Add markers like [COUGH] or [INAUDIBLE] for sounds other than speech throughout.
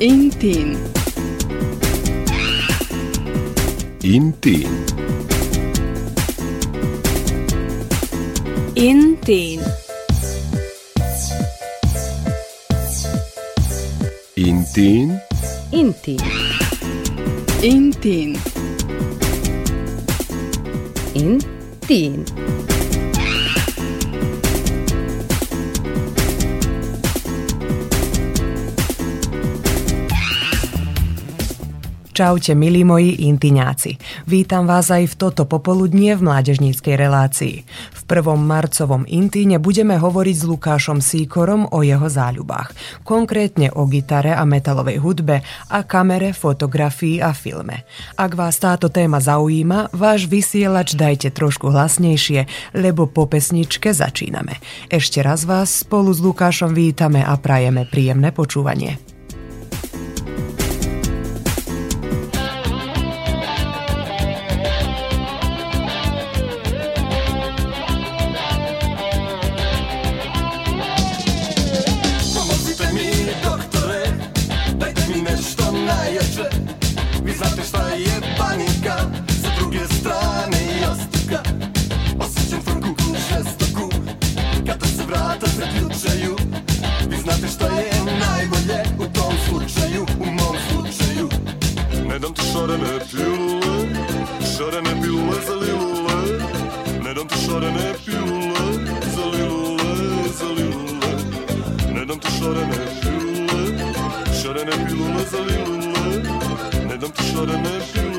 Intim. Intim. Intim. Intim. Intim. Intim. Intim. Čaute, milí moji intiňáci. Vítam vás aj v toto popoludnie v mládežníckej relácii. V prvom marcovom intíne budeme hovoriť s Lukášom Síkorom o jeho záľubách. Konkrétne o gitare a metalovej hudbe a kamere, fotografii a filme. Ak vás táto téma zaujíma, váš vysielač dajte trošku hlasnejšie, lebo po pesničke začíname. Ešte raz vás spolu s Lukášom vítame a prajeme príjemné počúvanie. Ne dam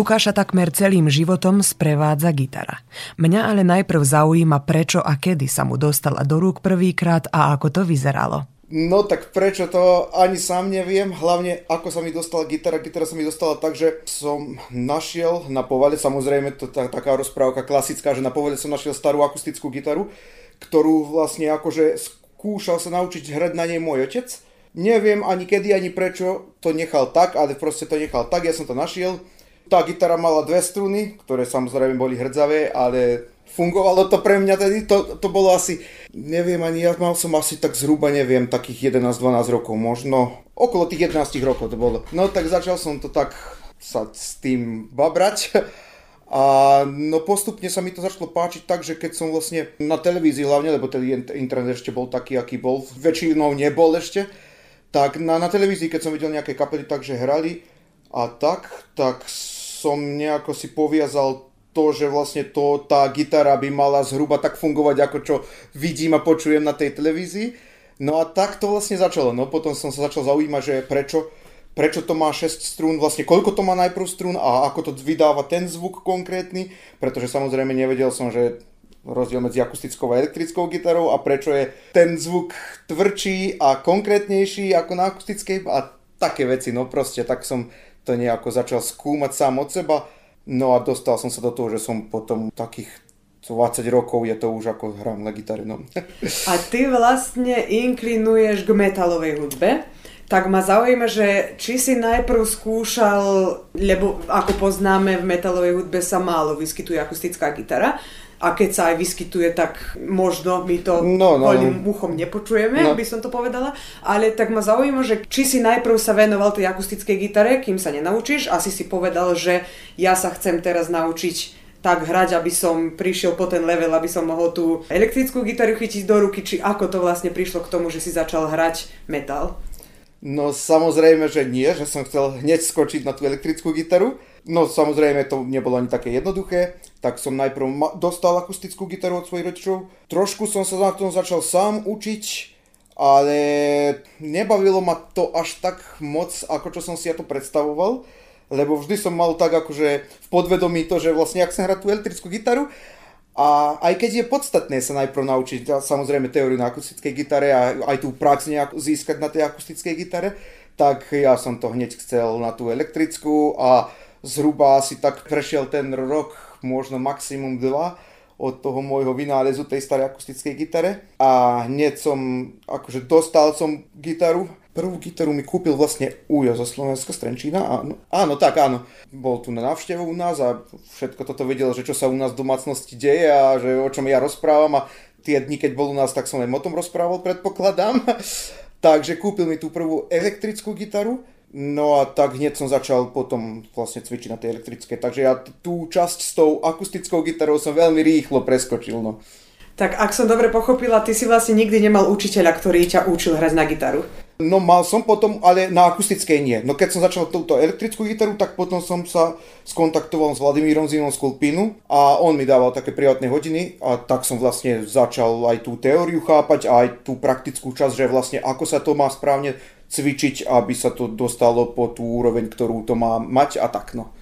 Lukáša takmer celým životom sprevádza gitara. Mňa ale najprv zaujíma, prečo a kedy sa mu dostala do rúk prvýkrát a ako to vyzeralo. No tak prečo to ani sám neviem, hlavne ako sa mi dostala gitara. Gitara sa mi dostala tak, že som našiel na povale, samozrejme to tá, taká rozprávka klasická, že na povale som našiel starú akustickú gitaru, ktorú vlastne akože skúšal sa naučiť hrať na nej môj otec. Neviem ani kedy, ani prečo to nechal tak, ale proste to nechal tak, ja som to našiel. Tá gitara mala dve struny, ktoré samozrejme boli hrdzavé, ale fungovalo to pre mňa tedy, to, to bolo asi, neviem ani, ja mal som asi tak zhruba, neviem, takých 11-12 rokov, možno okolo tých 11 rokov to bolo. No tak začal som to tak sa s tým babrať. [LAUGHS] A no postupne sa mi to začalo páčiť tak, že keď som vlastne na televízii hlavne, lebo tedy internet ešte bol taký, aký bol, väčšinou nebol ešte, tak na, na televízii, keď som videl nejaké kapely takže hrali. A tak, tak som nejako si poviazal to, že vlastne to, tá gitara by mala zhruba tak fungovať, ako čo vidím a počujem na tej televízii. No a tak to vlastne začalo. No potom som sa začal zaujímať, že prečo, prečo to má 6 strún, vlastne koľko to má najprv strún a ako to vydáva ten zvuk konkrétny, pretože samozrejme nevedel som, že rozdiel medzi akustickou a elektrickou gitarou a prečo je ten zvuk tvrdší a konkrétnejší ako na akustickej a také veci, no proste tak som to nejako začal skúmať sám od seba, no a dostal som sa do toho, že som potom takých 20 rokov je to už ako hrám na gitare. No. [LAUGHS] A ty vlastne inklinuješ k metalovej hudbe. Tak ma zaujíma, že či si najprv skúšal, lebo ako poznáme v metalovej hudbe sa málo vyskytuje akustická gitara, a keď sa aj vyskytuje, tak možno my to No, no. voľným uchom nepočujeme, No. by som to povedala. Ale tak ma zaujíma, že či si najprv sa venoval tej akustickej gitare, kým sa nenaučíš, asi si povedal, že ja sa chcem teraz naučiť tak hrať, aby som prišiel po ten level, aby som mohol tú elektrickú gitaru chytiť do ruky, či ako to vlastne prišlo k tomu, že si začal hrať metal. No samozrejme, že nie, že som chcel hneď skočiť na tú elektrickú gitaru. No samozrejme to nebolo ani také jednoduché, tak som najprv dostal akustickú gitaru od svojich rodičov. Trošku som sa na tom začal sám učiť, ale nebavilo ma to až tak moc, ako čo som si ja to predstavoval, lebo vždy som mal tak akože v podvedomí to, že vlastne ak chcem hrať tú elektrickú gitaru, a aj keď je podstatné sa najprv naučiť samozrejme teóriu na akustickej gitare a aj tú prax nejak získať na tej akustickej gitare, tak ja som to hneď chcel na tú elektrickú a zhruba asi tak prešiel ten rok, možno maximum dva od toho môjho vynálezu tej starej akustickej gitare a hneď som, akože dostal som gitaru. Prvú gitaru mi kúpil vlastne Ujo zo Slovenska Strenčína. Áno, áno, tak áno. Bol tu na návštevu u nás a všetko toto vedel, že čo sa u nás v domácnosti deje a že o čom ja rozprávam a tie dni, keď bol u nás, tak som aj o tom rozprával, predpokladám. [LAUGHS] Takže kúpil mi tú prvú elektrickú gitaru, No a tak hneď som začal potom vlastne cvičiť na tej elektrickej, takže ja tú časť s tou akustickou gitarou som veľmi rýchlo preskočil, no. Tak ak som dobre pochopila, ty si vlastne nikdy nemal učiteľa, ktorý ťa učil hrať na gitaru. No mal som potom, ale na akustickej nie. No keď som začal túto elektrickú gitaru, tak potom som sa skontaktoval s Vladimírom Zinom z Kulpínu a on mi dával také privátne hodiny a tak som vlastne začal aj tú teóriu chápať a aj tú praktickú časť, že vlastne ako sa to má správne cvičiť, aby sa to dostalo po tú úroveň, ktorú to má mať a tak no.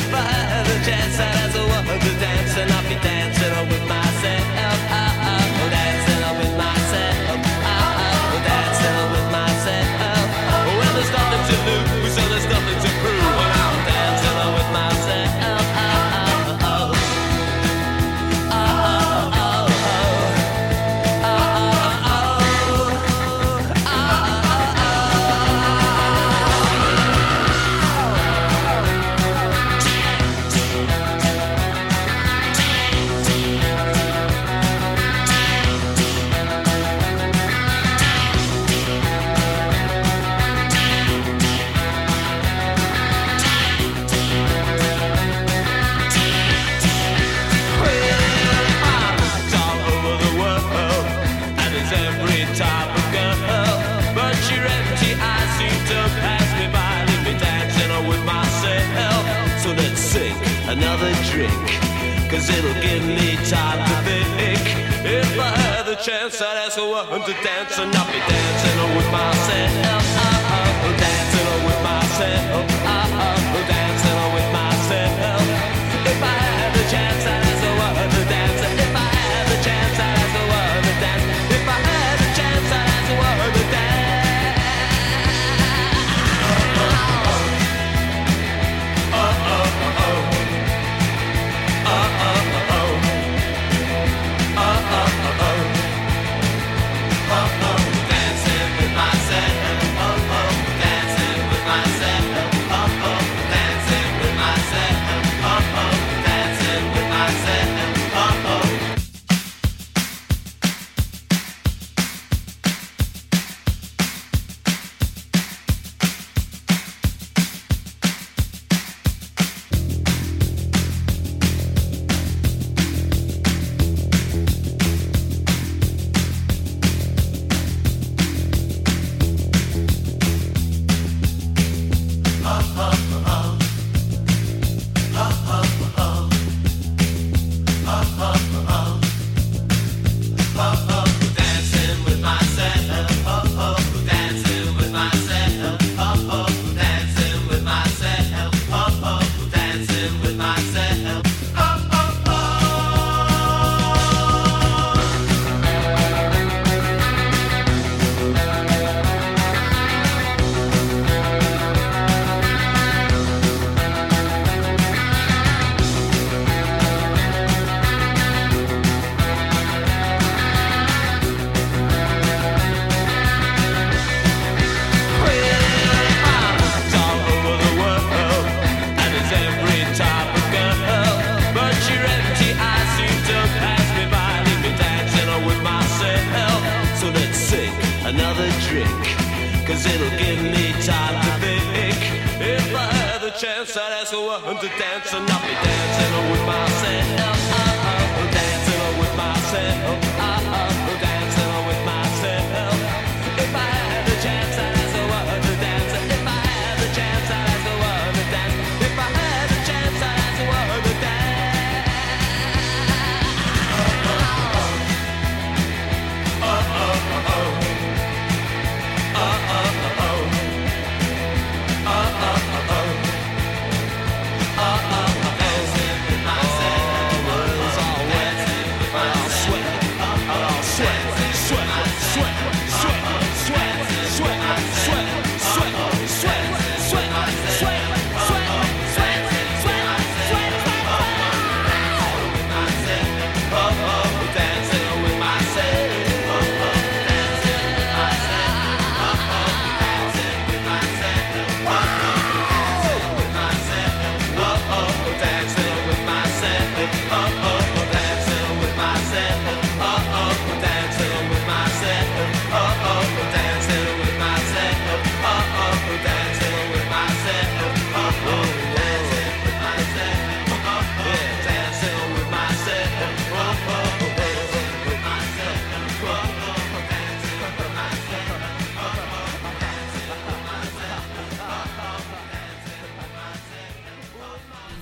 goodbye.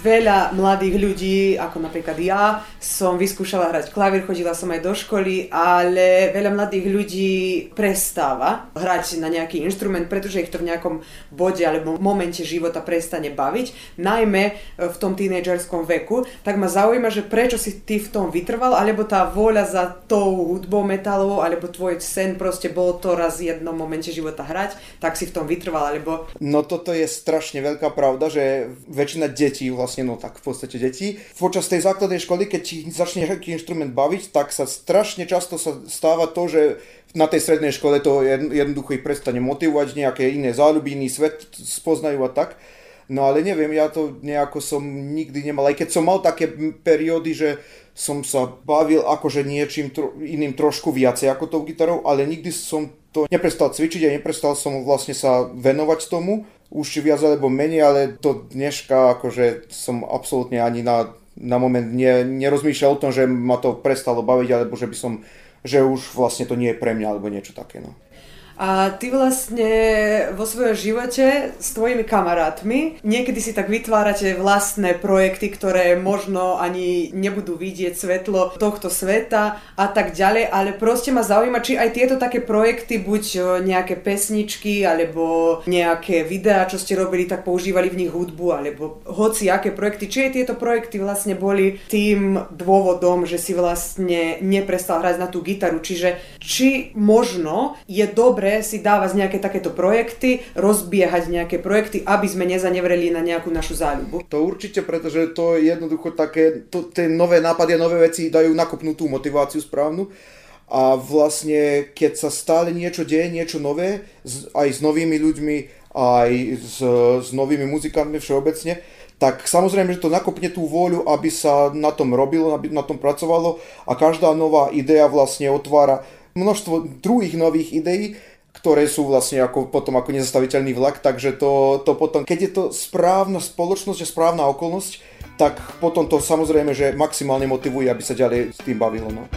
Veľa mladých ľudí, ako napríklad ja, som vyskúšala hrať klavír, chodila som aj do školy, ale veľa mladých ľudí prestáva hrať na nejaký inštrument, pretože ich to v nejakom bode alebo momente života prestane baviť, najmä e, v tom tínedžerskom veku. Tak ma zaujíma, že prečo si ty v tom vytrval, alebo tá vôľa za tou hudbou metalovou, alebo tvoj sen proste bol to raz v jednom momente života hrať, tak si v tom vytrval, alebo No toto je strašne veľká pravda, že väčšina detí, vlastne no tak v podstate detí, počas tej základnej školy, keď začne nejaký inštrument baviť, tak sa strašne často sa stáva to, že na tej strednej škole to jedn- jednoducho ich prestane motivovať, nejaké iné záľuby, iný svet spoznajú a tak. No ale neviem, ja to nejako som nikdy nemal, aj keď som mal také periódy, že som sa bavil akože niečím tro- iným trošku viacej ako tou gitarou, ale nikdy som to neprestal cvičiť a neprestal som vlastne sa venovať tomu, už viac alebo menej, ale to dneška akože som absolútne ani na, na moment ne, nerozmýšľal o tom, že ma to prestalo baviť, alebo že by som, že už vlastne to nie je pre mňa, alebo niečo také, no. A ty vlastne vo svojom živote s tvojimi kamarátmi niekedy si tak vytvárate vlastné projekty, ktoré možno ani nebudú vidieť svetlo tohto sveta a tak ďalej, ale proste ma zaujíma, či aj tieto také projekty, buď o, nejaké pesničky, alebo nejaké videá, čo ste robili, tak používali v nich hudbu, alebo hoci aké projekty, či aj tieto projekty vlastne boli tým dôvodom, že si vlastne neprestal hrať na tú gitaru, čiže či možno je dobré si dávať nejaké takéto projekty, rozbiehať nejaké projekty, aby sme nezanevreli na nejakú našu záľubu. To určite, pretože to je jednoducho také, to, tie nové nápady a nové veci dajú nakopnú tú motiváciu správnu. A vlastne, keď sa stále niečo deje, niečo nové, aj s novými ľuďmi, aj s, s novými muzikantmi všeobecne, tak samozrejme, že to nakopne tú vôľu, aby sa na tom robilo, aby na tom pracovalo a každá nová idea vlastne otvára množstvo druhých nových ideí, ktoré sú vlastne ako, potom ako nezastaviteľný vlak, takže to, to potom, keď je to správna spoločnosť a správna okolnosť, tak potom to samozrejme, že maximálne motivuje, aby sa ďalej s tým bavilo. No.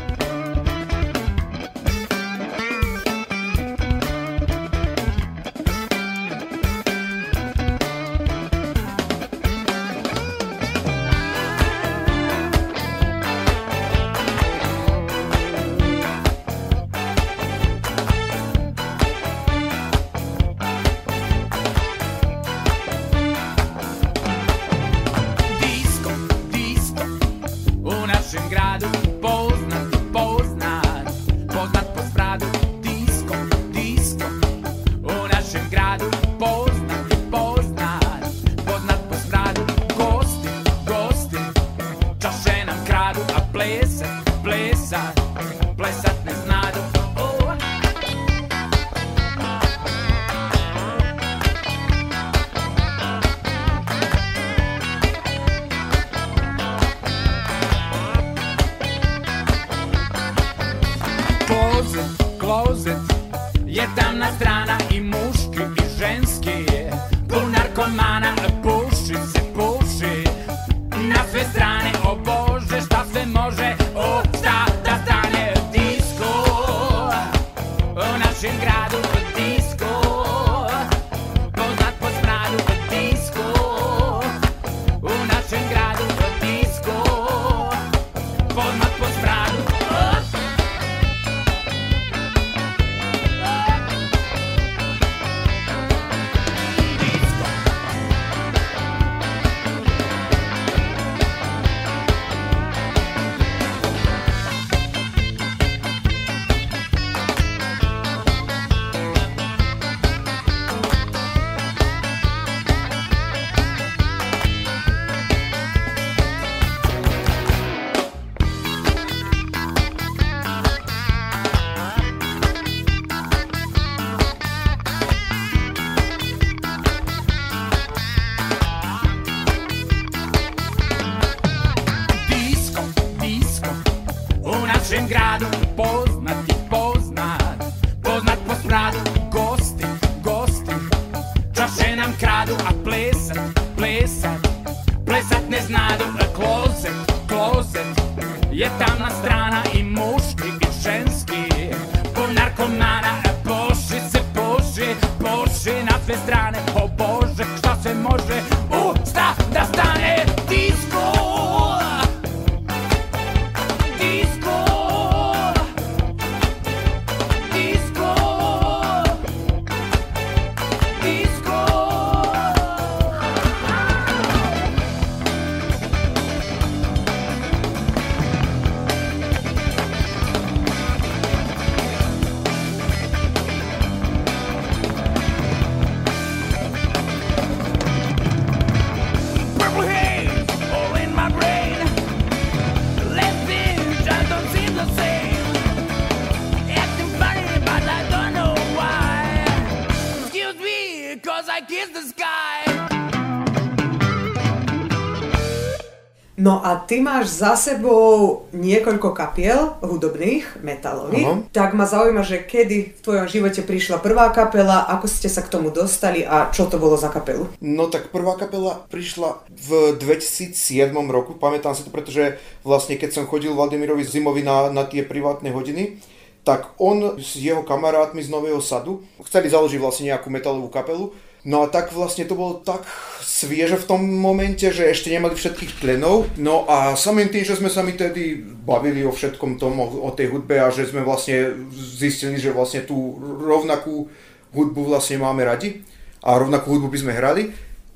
Ty máš za sebou niekoľko kapiel hudobných, metalových. Áno. Tak ma zaujíma, že kedy v tvojom živote prišla prvá kapela, ako ste sa k tomu dostali a čo to bolo za kapelu? No tak prvá kapela prišla v 2007 roku, pamätám si to, pretože vlastne keď som chodil Valdemirovi Zimovi na, na tie privátne hodiny, tak on s jeho kamarátmi z Nového Sadu chceli založiť vlastne nejakú metalovú kapelu. No a tak vlastne to bolo tak svieže v tom momente, že ešte nemali všetkých členov. No a samým tým, že sme sa mi tedy bavili o všetkom tom, o, o tej hudbe a že sme vlastne zistili, že vlastne tú rovnakú hudbu vlastne máme radi a rovnakú hudbu by sme hrali,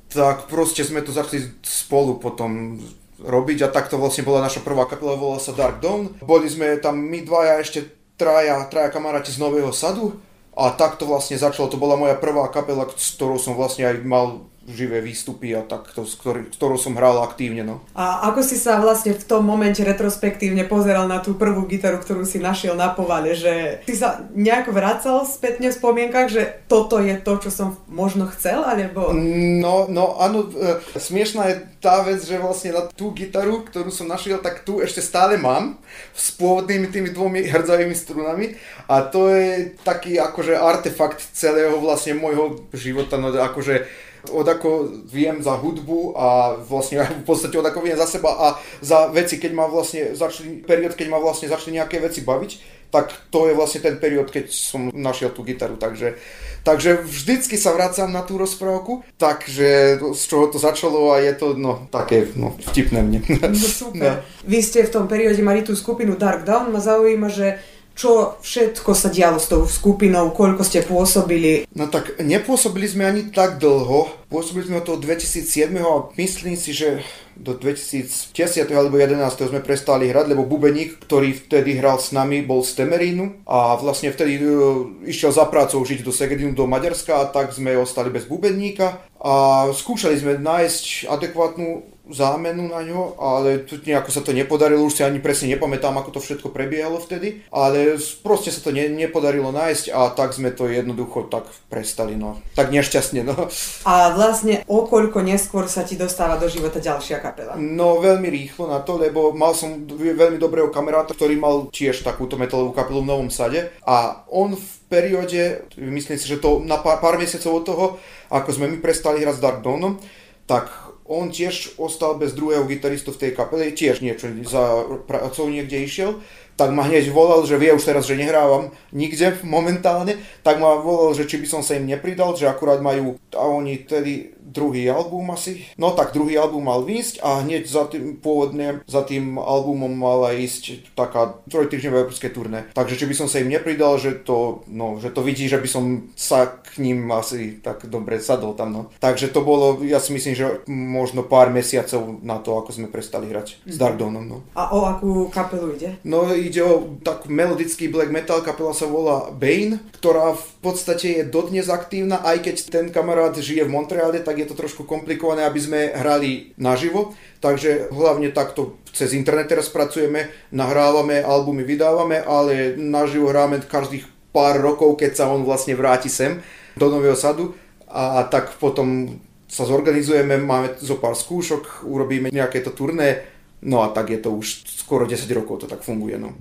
tak proste sme to začali spolu potom robiť a takto vlastne bola naša prvá kapela, volala sa Dark Dawn. Boli sme tam my dvaja ešte traja, traja kamaráti z Nového Sadu a takto vlastne začalo, to bola moja prvá kapela, s ktorou som vlastne aj mal živé výstupy a takto, s, ktorý, ktorou som hral aktívne. No. A ako si sa vlastne v tom momente retrospektívne pozeral na tú prvú gitaru, ktorú si našiel na povale, že si sa nejak vracal spätne v spomienkach, že toto je to, čo som možno chcel, alebo... No, no áno, e, smiešná je tá vec, že vlastne na tú gitaru, ktorú som našiel, tak tu ešte stále mám s pôvodnými tými dvomi hrdzavými strunami a to je taký akože artefakt celého vlastne môjho života, no akože od ako viem za hudbu a vlastne [LAUGHS] v podstate od ako viem za seba a za veci, keď ma vlastne začali, period, keď ma vlastne začali nejaké veci baviť, tak to je vlastne ten period, keď som našiel tú gitaru, takže, takže vždycky sa vracam na tú rozprávku, takže z čoho to začalo a je to no, také no, vtipné mne. No super. [LAUGHS] Vy ste v tom perióde mali tú skupinu Dark Dawn, ma zaujíma, že čo všetko sa dialo s tou skupinou, koľko ste pôsobili. No tak nepôsobili sme ani tak dlho. Pôsobili sme od toho 2007 a myslím si, že do 2010 alebo 11 sme prestali hrať, lebo Bubeník, ktorý vtedy hral s nami, bol z Temerínu a vlastne vtedy uh, išiel za prácou žiť do Segedinu, do Maďarska a tak sme ostali bez Bubeníka a skúšali sme nájsť adekvátnu zámenu na ňo, ale tu nejako sa to nepodarilo, už si ani presne nepamätám, ako to všetko prebiehalo vtedy, ale proste sa to ne, nepodarilo nájsť a tak sme to jednoducho tak prestali, no. Tak nešťastne, no. A vlastne o koľko neskôr sa ti dostáva do života ďalšia kapela? No veľmi rýchlo na to, lebo mal som veľmi dobrého kamaráta, ktorý mal tiež takúto metalovú kapelu v Novom Sade a on v perióde, myslím si, že to na pár, pár mesiacov od toho, ako sme my prestali hrať s Dark Dawnom, tak on tiež ostal bez druhého gitaristu v tej kapele, tiež niečo za prácou niekde išiel, tak ma hneď volal, že vie už teraz, že nehrávam nikde momentálne, tak ma volal, že či by som sa im nepridal, že akurát majú, a oni tedy druhý album asi, no tak druhý album mal výjsť a hneď za tým pôvodne, za tým albumom mala ísť taká trojtýždňové európske turné. Takže či by som sa im nepridal, že to, no, že to vidí, že by som sa k ním asi tak dobre sadol tam, no. Takže to bolo, ja si myslím, že možno pár mesiacov na to, ako sme prestali hrať s Dark Dawnom, no. A o akú kapelu ide? No ide o takú melodický black metal, kapela sa volá Bane, ktorá v podstate je dodnes aktívna, aj keď ten kamarát žije v Montreale, tak je to trošku komplikované, aby sme hrali naživo. Takže hlavne takto cez internet teraz pracujeme, nahrávame, albumy vydávame, ale naživo hráme každých pár rokov, keď sa on vlastne vráti sem do Nového sadu a tak potom sa zorganizujeme, máme zo pár skúšok, urobíme nejaké to turné, no a tak je to už skoro 10 rokov to tak funguje. No.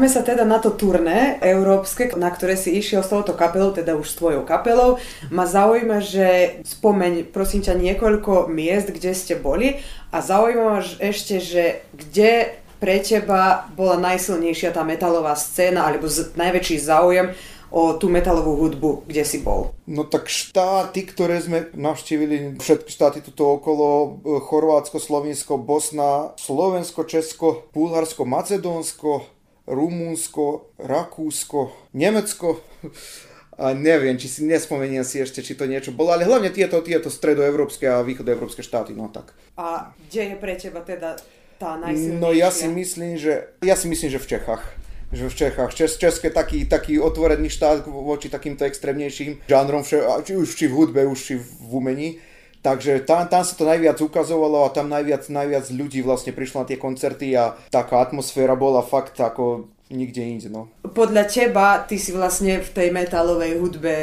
Vráťme sa teda na to turné európske, na ktoré si išiel s touto kapelou, teda už s tvojou kapelou. Ma zaujíma, že spomeň prosím ťa niekoľko miest, kde ste boli a zaujíma ma ešte, že kde pre teba bola najsilnejšia tá metalová scéna alebo z, najväčší záujem o tú metalovú hudbu, kde si bol. No tak štáty, ktoré sme navštívili, všetky štáty tuto okolo, Chorvátsko, Slovinsko, Bosna, Slovensko, Česko, Bulharsko, Macedónsko, Rumúnsko, Rakúsko, Nemecko, a neviem, či si nespomeniem si ešte, či to niečo bolo, ale hlavne tieto, tieto stredoevropské a východoevropské štáty, no tak. A kde je pre teba teda tá najsilnejšia? No ja si myslím, že, ja si myslím, že v Čechách. Že v Čechách. Čes, České taký, taký otvorený štát voči takýmto extrémnejším žánrom, vše- či už či v hudbe, už či v umení. Takže tam, tam sa to najviac ukazovalo a tam najviac, najviac ľudí vlastne prišlo na tie koncerty a taká atmosféra bola fakt ako nikde inde. No. podľa teba, ty si vlastne v tej metalovej hudbe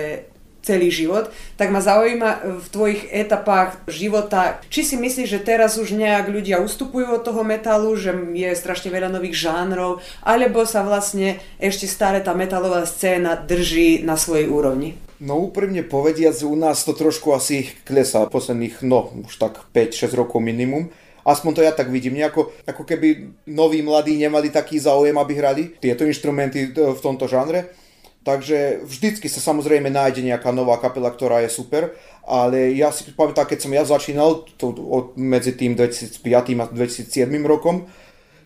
celý život, tak ma zaujíma v tvojich etapách života, či si myslíš, že teraz už nejak ľudia ustupujú od toho metalu, že je strašne veľa nových žánrov, alebo sa vlastne ešte stále tá metalová scéna drží na svojej úrovni? No úprimne povediac, u nás to trošku asi klesá posledných, no už tak 5-6 rokov minimum. Aspoň to ja tak vidím, nejako, ako keby noví mladí nemali taký záujem, aby hrali tieto inštrumenty e, v tomto žánre. Takže vždycky sa samozrejme nájde nejaká nová kapela, ktorá je super, ale ja si pamätám, keď som ja začínal to, od, medzi tým 2005 a 2007 rokom,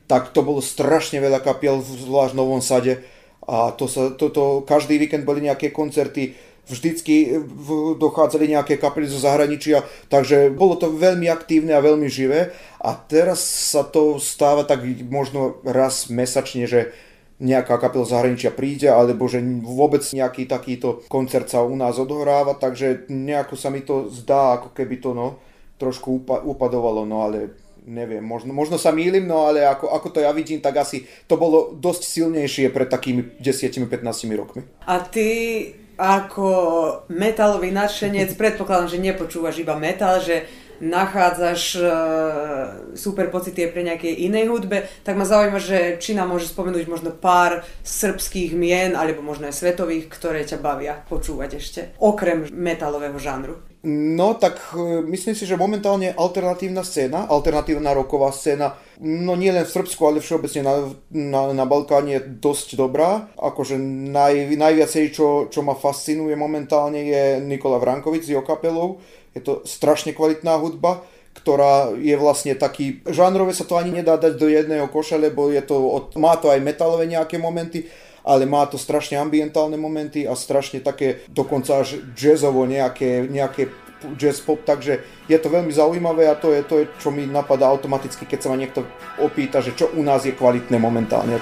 tak to bolo strašne veľa kapiel, zvlášť v Novom Sade a to sa, to, to, každý víkend boli nejaké koncerty, vždycky dochádzali nejaké kapely zo zahraničia, takže bolo to veľmi aktívne a veľmi živé a teraz sa to stáva tak možno raz mesačne, že nejaká kapela zahraničia príde, alebo že vôbec nejaký takýto koncert sa u nás odohráva, takže nejako sa mi to zdá, ako keby to no, trošku upa- upadovalo, no ale neviem, možno, možno sa mýlim, no ale ako, ako to ja vidím, tak asi to bolo dosť silnejšie pred takými 10-15 rokmi. A ty ako metalový nadšenec, predpokladám, že nepočúvaš iba metal, že nachádzaš e, super pocity aj pre nejakej inej hudbe, tak ma zaujíma, že či nám môžeš spomenúť možno pár srbských mien, alebo možno aj svetových, ktoré ťa bavia počúvať ešte, okrem metalového žánru. No tak e, myslím si, že momentálne alternatívna scéna, alternatívna roková scéna, no nie len v Srbsku, ale všeobecne na, na, na Balkáne je dosť dobrá. Akože naj, najviacej, čo, čo ma fascinuje momentálne je Nikola Vrankovic s jeho kapelou. Je to strašne kvalitná hudba ktorá je vlastne taký, žánrove sa to ani nedá dať do jedného koša, lebo je to, má to aj metalové nejaké momenty, ale má to strašne ambientálne momenty a strašne také dokonca až jazzovo nejaké, nejaké jazz pop, takže je to veľmi zaujímavé a to je to, čo mi napadá automaticky, keď sa ma niekto opýta, že čo u nás je kvalitné momentálne.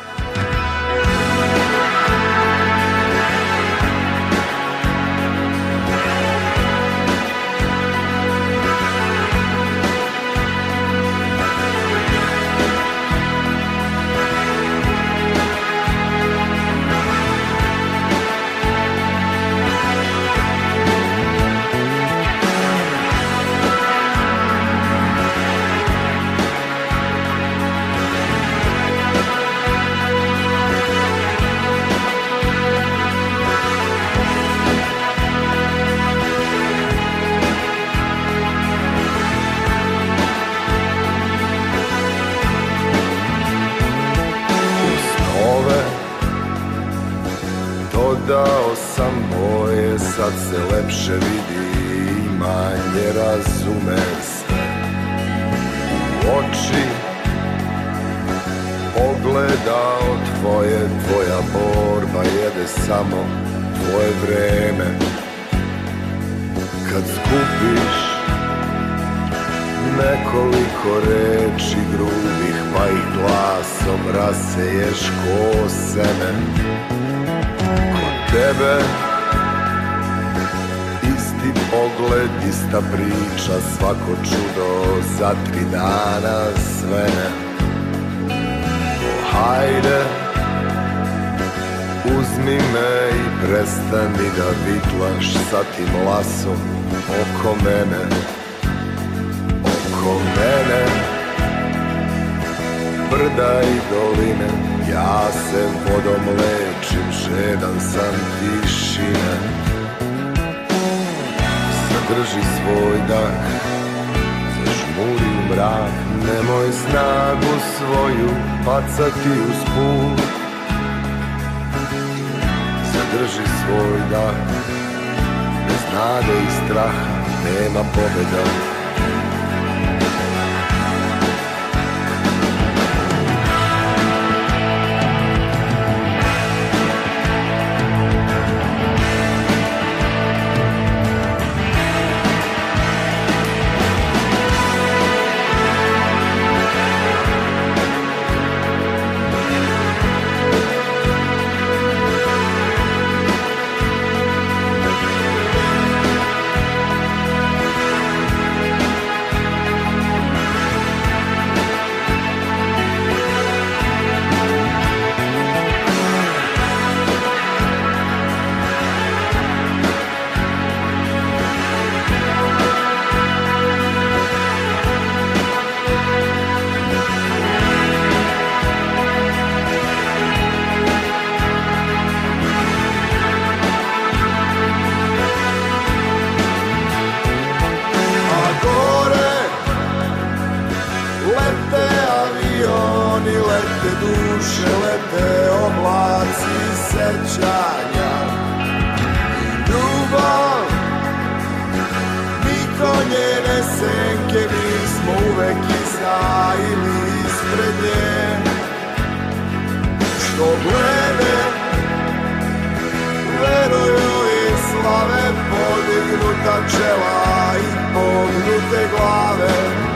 Pa ih glasom raseješ ko seme. Kod tebe isti pogled, ista priča Svako čudo za tri dana svene Hajde, uzmi me i prestani da vitlaš sa tim lasom oko mene. Oko mene Brda i doline Ja se vodom lečim, žedan sam tišine. Zadrži svoj dah, zažmuri u mrak Nemoj snagu svoju bacati uz put Zadrži svoj dah, bez nade i straha nema pobjeda duše, lete oblaci sećanja i ljubav. Niko njene senke, mi smo uvek iznajili ispred nje. Što glede, veruju i slave podignuta čela i pognute glave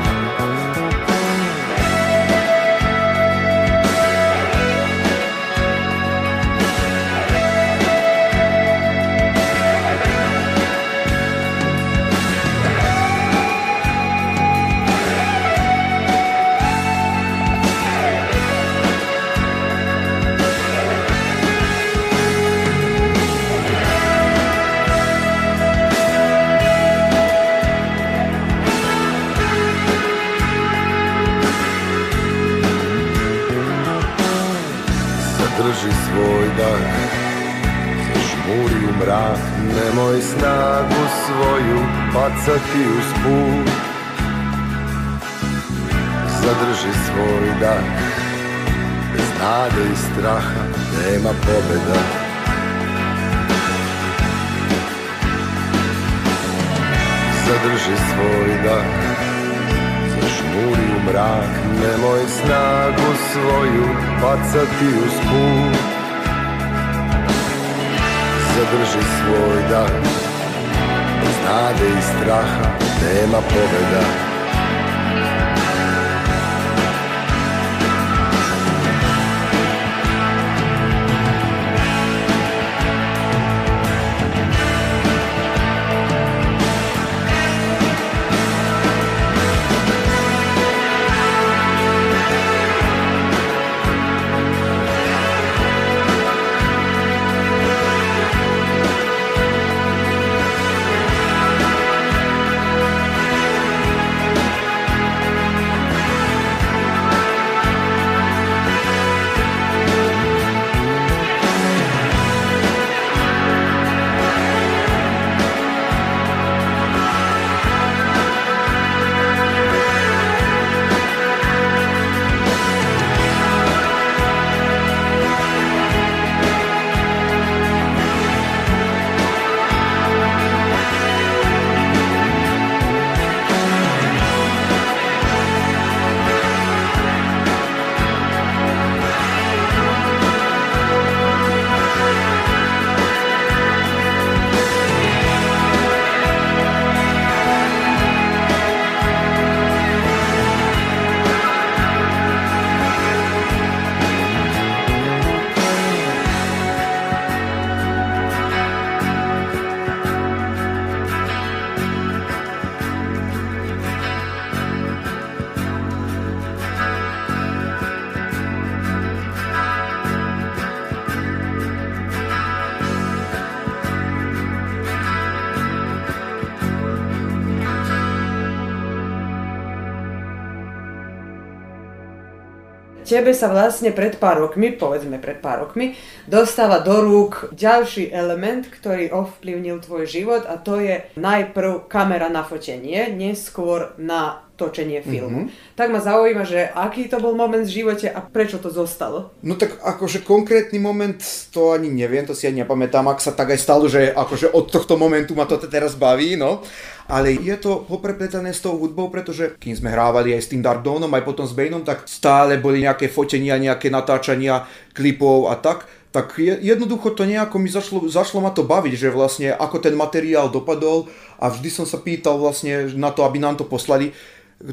svoj dah Zažmuri u mrak Nemoj snagu svoju Bacati uz put Zadrži svoj dah Bez nade i straha Nema pobjeda. Zadrži svoj dah Zažmuri u mrak Nemoj snagu svoju Bacati uz put Zadrži svoj dah Bez nade i straha Nema pobjeda tebe sa vlastne pred pár rokmi, povedzme pred pár rokmi, dostáva do rúk ďalší element, ktorý ovplyvnil tvoj život a to je najprv kamera na fotenie, neskôr na točenie filmu. Mm-hmm. Tak ma zaujíma, že aký to bol moment v živote a prečo to zostalo? No tak akože konkrétny moment, to ani neviem, to si ani nepamätám, ak sa tak aj stalo, že akože od tohto momentu ma to teraz baví, no. Ale je to poprepletané s tou hudbou, pretože kým sme hrávali aj s tým Dark Dawnom, aj potom s Baneom, tak stále boli nejaké fotenia, nejaké natáčania klipov a tak tak jednoducho to nejako mi zašlo, zašlo ma to baviť, že vlastne ako ten materiál dopadol a vždy som sa pýtal vlastne na to, aby nám to poslali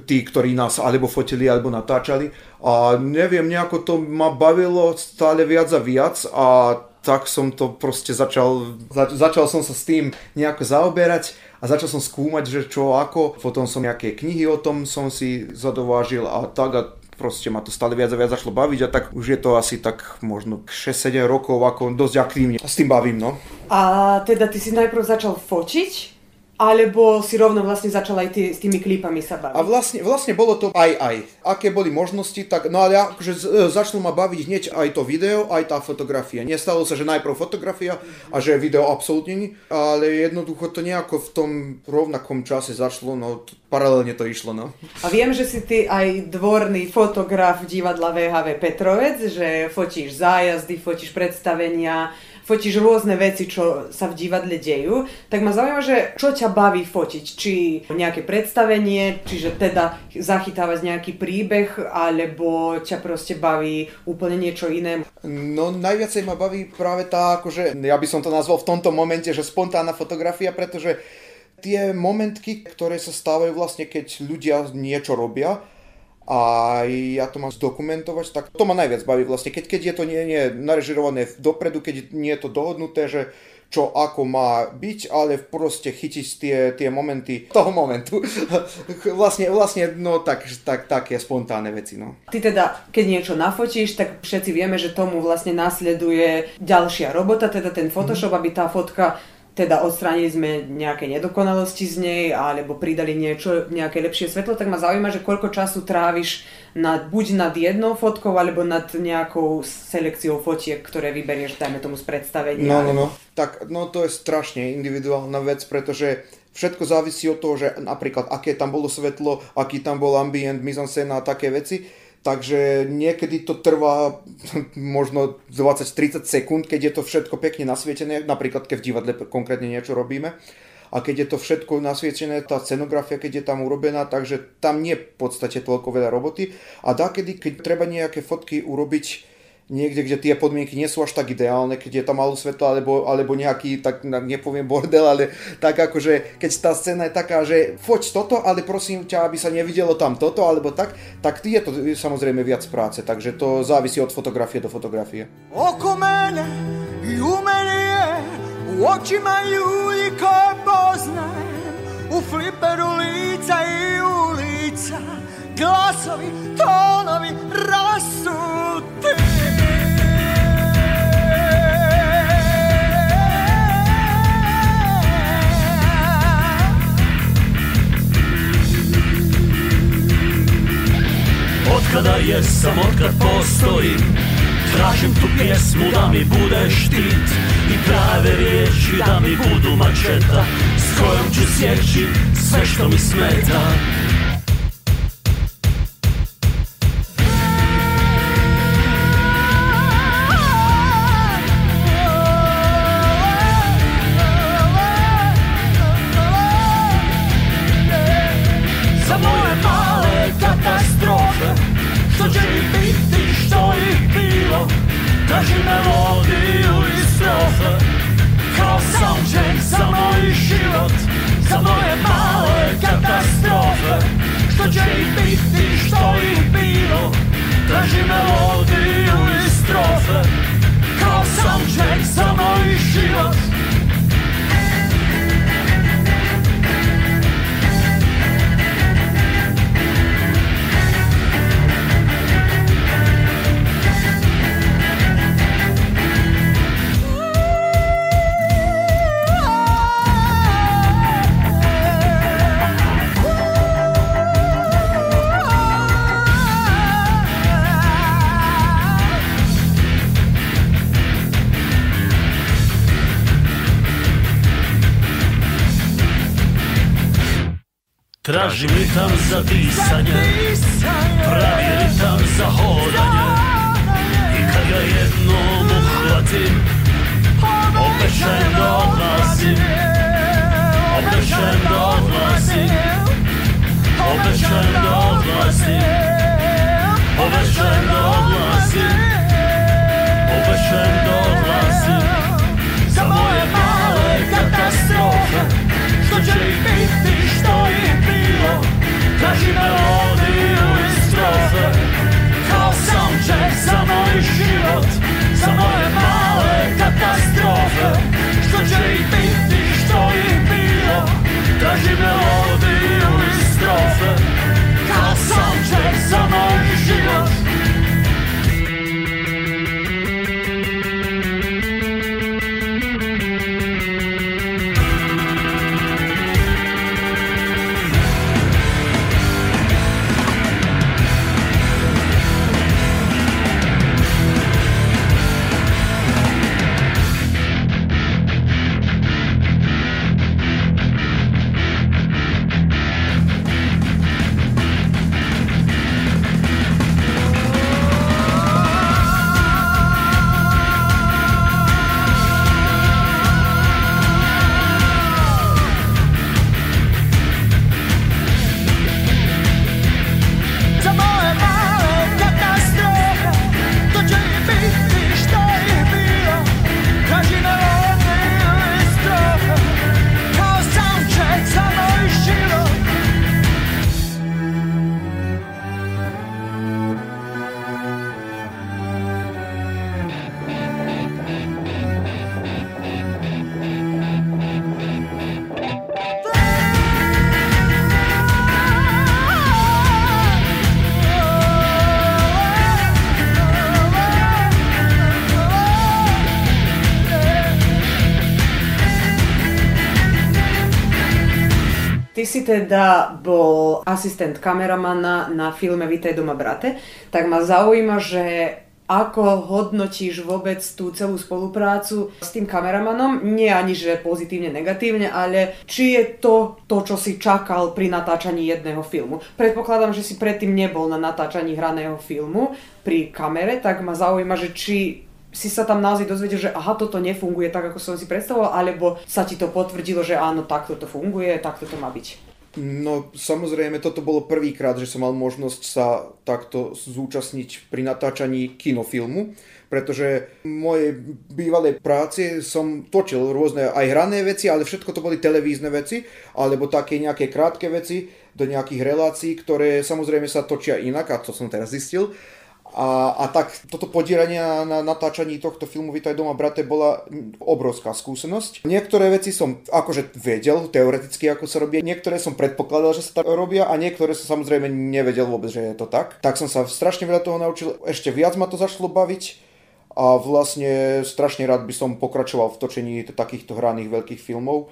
tí, ktorí nás alebo fotili, alebo natáčali. A neviem, nejako to ma bavilo stále viac a viac a tak som to proste začal, zač- začal som sa s tým nejako zaoberať a začal som skúmať, že čo ako. Potom som nejaké knihy o tom som si zadovážil a tak a proste ma to stále viac a viac začalo baviť a tak už je to asi tak možno 6-7 rokov ako dosť aktívne. S tým bavím, no. A teda ty si najprv začal fočiť alebo si rovno vlastne začal aj tý, s tými klipami sa baviť? A vlastne, vlastne bolo to aj aj. Aké boli možnosti, tak no ale akože e, začalo ma baviť hneď aj to video, aj tá fotografia. Nestalo sa, že najprv fotografia a že video absolútne nie, ale jednoducho to nejako v tom rovnakom čase začalo, no paralelne to išlo, no. A viem, že si ty aj dvorný fotograf divadla VHV Petrovec, že fotíš zájazdy, fotíš predstavenia, fotíš rôzne veci, čo sa v divadle dejú, tak ma zaujíma, že čo ťa baví fotiť? Či nejaké predstavenie, čiže teda zachytávať nejaký príbeh, alebo ťa proste baví úplne niečo iné? No najviacej ma baví práve tá, akože, ja by som to nazval v tomto momente, že spontánna fotografia, pretože tie momentky, ktoré sa stávajú vlastne, keď ľudia niečo robia, a ja to mám zdokumentovať, tak to ma najviac baví vlastne, keď, keď je to nie, nie narežirované dopredu, keď nie je to dohodnuté, že čo ako má byť, ale proste chytiť tie, tie momenty toho momentu. [LAUGHS] vlastne, vlastne, no tak, tak, také spontánne veci, no. Ty teda, keď niečo nafotíš, tak všetci vieme, že tomu vlastne nasleduje ďalšia robota, teda ten Photoshop, aby tá fotka teda odstránili sme nejaké nedokonalosti z nej alebo pridali niečo, nejaké lepšie svetlo, tak ma zaujíma, že koľko času tráviš nad, buď nad jednou fotkou alebo nad nejakou selekciou fotiek, ktoré vyberieš, dajme tomu z predstavenia. No, no, no. Tak, no to je strašne individuálna vec, pretože všetko závisí od toho, že napríklad aké tam bolo svetlo, aký tam bol ambient, mise-en-scène a také veci. Takže niekedy to trvá [LAUGHS] možno 20-30 sekúnd, keď je to všetko pekne nasvietené, napríklad keď v divadle konkrétne niečo robíme. A keď je to všetko nasvietené, tá scenografia, keď je tam urobená, takže tam nie je v podstate toľko veľa roboty. A dakedy, keď treba nejaké fotky urobiť niekde, kde tie podmienky nie sú až tak ideálne, keď je tam malo svetlo, alebo, alebo nejaký, tak nepoviem bordel, ale tak akože, keď tá scéna je taká, že foď toto, ale prosím ťa, aby sa nevidelo tam toto, alebo tak, tak je to samozrejme viac práce, takže to závisí od fotografie do fotografie. Oko mene i u meni je U očima ljudi koje poznajem U fliperu lica i ulica Glasovi, tonovi rasuti Otkada jesam, otkad postojim Tražim tu pjesmu da mi bude štit I prave riječi da mi budu mačeta S kojom ću sjeći sve što mi smeta asistent kameramana na filme Vítaj doma brate, tak ma zaujíma, že ako hodnotíš vôbec tú celú spoluprácu s tým kameramanom? Nie ani, že pozitívne, negatívne, ale či je to to, čo si čakal pri natáčaní jedného filmu. Predpokladám, že si predtým nebol na natáčaní hraného filmu pri kamere, tak ma zaujíma, že či si sa tam naozaj dozvedel, že aha, toto nefunguje tak, ako som si predstavoval, alebo sa ti to potvrdilo, že áno, takto to funguje, takto to má byť. No samozrejme, toto bolo prvýkrát, že som mal možnosť sa takto zúčastniť pri natáčaní kinofilmu, pretože v mojej bývalej práci som točil rôzne aj hrané veci, ale všetko to boli televízne veci, alebo také nejaké krátke veci do nejakých relácií, ktoré samozrejme sa točia inak, a to som teraz zistil. A, a tak toto podieranie na natáčaní tohto filmu Vítaj doma, brate, bola obrovská skúsenosť. Niektoré veci som akože vedel teoreticky, ako sa robia, niektoré som predpokladal, že sa tak robia a niektoré som samozrejme nevedel vôbec, že je to tak. Tak som sa strašne veľa toho naučil, ešte viac ma to začalo baviť a vlastne strašne rád by som pokračoval v točení takýchto hraných veľkých filmov.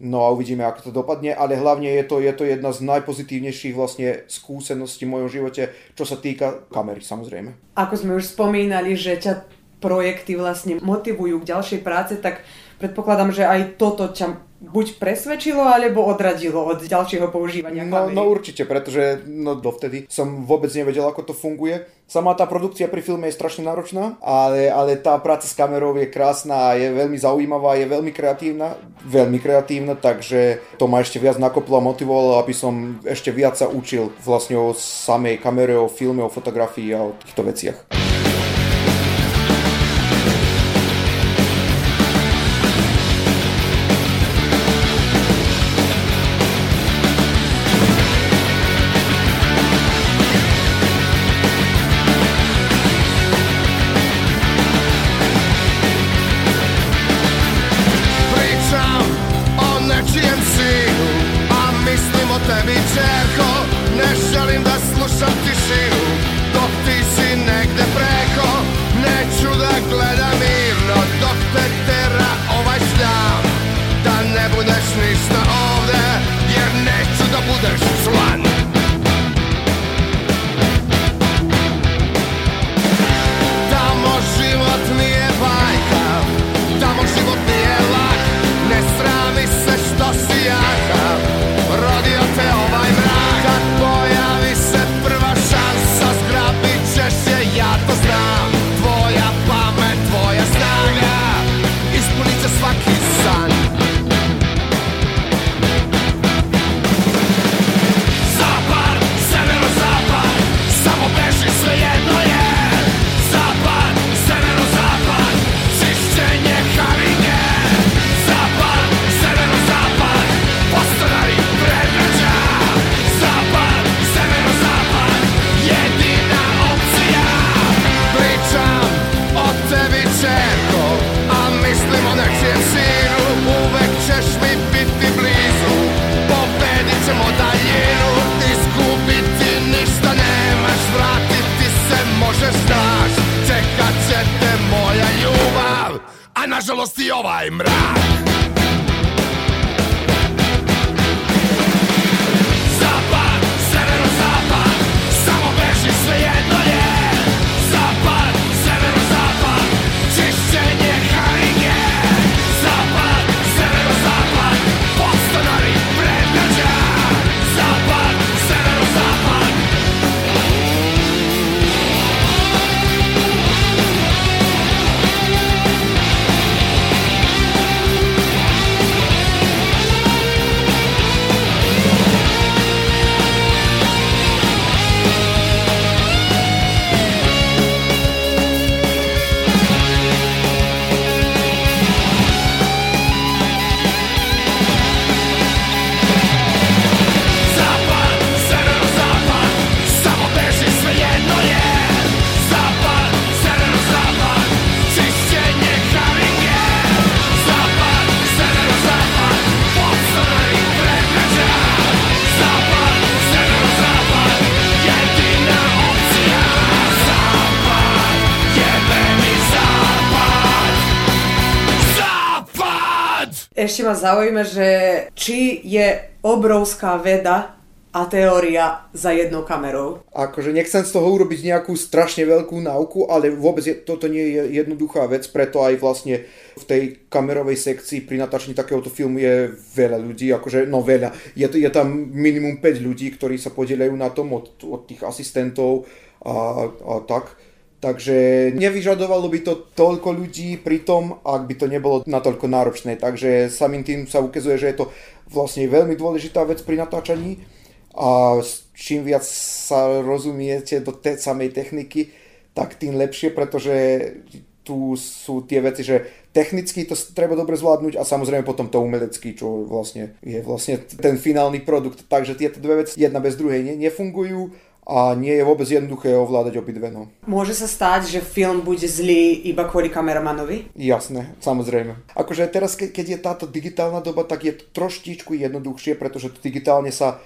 No a uvidíme, ako to dopadne, ale hlavne je to, je to jedna z najpozitívnejších vlastne skúseností v mojom živote, čo sa týka kamery samozrejme. Ako sme už spomínali, že ťa projekty vlastne motivujú k ďalšej práce, tak predpokladám, že aj toto ťa buď presvedčilo, alebo odradilo od ďalšieho používania No, kamery. no určite, pretože no dovtedy som vôbec nevedel, ako to funguje. Sama tá produkcia pri filme je strašne náročná, ale, ale tá práca s kamerou je krásna je veľmi zaujímavá, je veľmi kreatívna, veľmi kreatívna, takže to ma ešte viac nakoplo a motivovalo, aby som ešte viac sa učil vlastne o samej kamere, o filme, o fotografii a o týchto veciach. Ešte ma zaujíma, že či je obrovská veda a teória za jednou kamerou. Akože nechcem z toho urobiť nejakú strašne veľkú náuku, ale vôbec je, toto nie je jednoduchá vec, preto aj vlastne v tej kamerovej sekcii pri natáčaní takéhoto filmu je veľa ľudí, akože no veľa. Je, je tam minimum 5 ľudí, ktorí sa podielajú na tom od, od tých asistentov a, a tak. Takže nevyžadovalo by to toľko ľudí pri tom, ak by to nebolo natoľko náročné. Takže samým tým sa ukazuje, že je to vlastne veľmi dôležitá vec pri natáčaní a čím viac sa rozumiete do tej samej techniky, tak tým lepšie, pretože tu sú tie veci, že technicky to treba dobre zvládnuť a samozrejme potom to umelecký, čo vlastne je vlastne ten finálny produkt. Takže tieto dve veci jedna bez druhej ne- nefungujú a nie je vôbec jednoduché ovládať obidve. No. Môže sa stať, že film bude zlý iba kvôli kameramanovi? Jasné, samozrejme. Akože teraz, ke- keď je táto digitálna doba, tak je to troštičku jednoduchšie, pretože to digitálne sa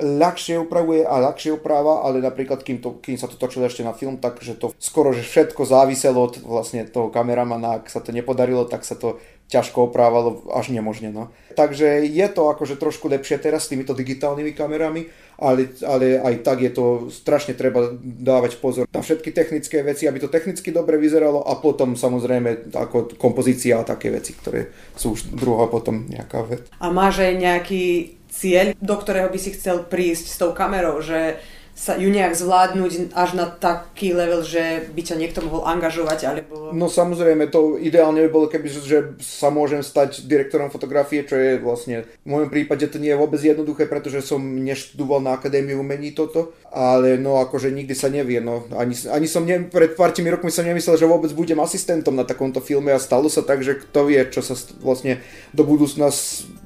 ľahšie upravuje a ľahšie upráva, ale napríklad kým, to, kým sa to točilo ešte na film, takže to skoro, že všetko záviselo od vlastne toho kameramana, ak sa to nepodarilo, tak sa to ťažko oprávalo až nemožne. No. Takže je to akože trošku lepšie teraz s týmito digitálnymi kamerami, ale, ale aj tak je to strašne treba dávať pozor na všetky technické veci, aby to technicky dobre vyzeralo a potom samozrejme ako kompozícia a také veci, ktoré sú už druhá potom nejaká vec. A máš aj nejaký cieľ, do ktorého by si chcel prísť s tou kamerou, že sa ju nejak zvládnuť až na taký level, že by ťa niekto mohol angažovať, alebo... No samozrejme, to ideálne by bolo, keby že sa môžem stať direktorom fotografie, čo je vlastne v mojom prípade to nie je vôbec jednoduché, pretože som neštudoval na Akadémiu umení toto, ale no akože nikdy sa nevie, no. Ani, ani som ne, pred pár tými rokmi som nemyslel, že vôbec budem asistentom na takomto filme a stalo sa tak, že kto vie, čo sa st- vlastne do budúcna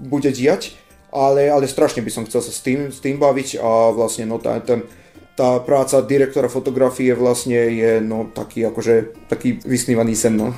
bude diať, ale, ale strašne by som chcel sa s tým, s tým baviť a vlastne no tá, ten, tá práca direktora fotografie vlastne je no taký akože taký vysnívaný sen no.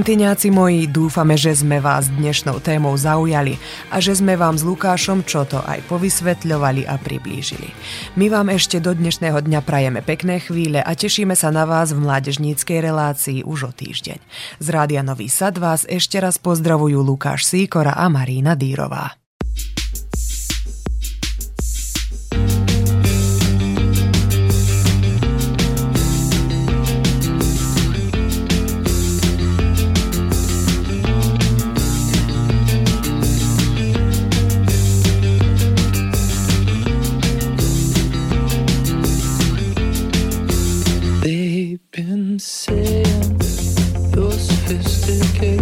Intiňáci moji, dúfame, že sme vás dnešnou témou zaujali a že sme vám s Lukášom čo to aj povysvetľovali a priblížili. My vám ešte do dnešného dňa prajeme pekné chvíle a tešíme sa na vás v mládežníckej relácii už o týždeň. Z Rádia Nový Sad vás ešte raz pozdravujú Lukáš Síkora a Marína Dýrová. you're sophisticated.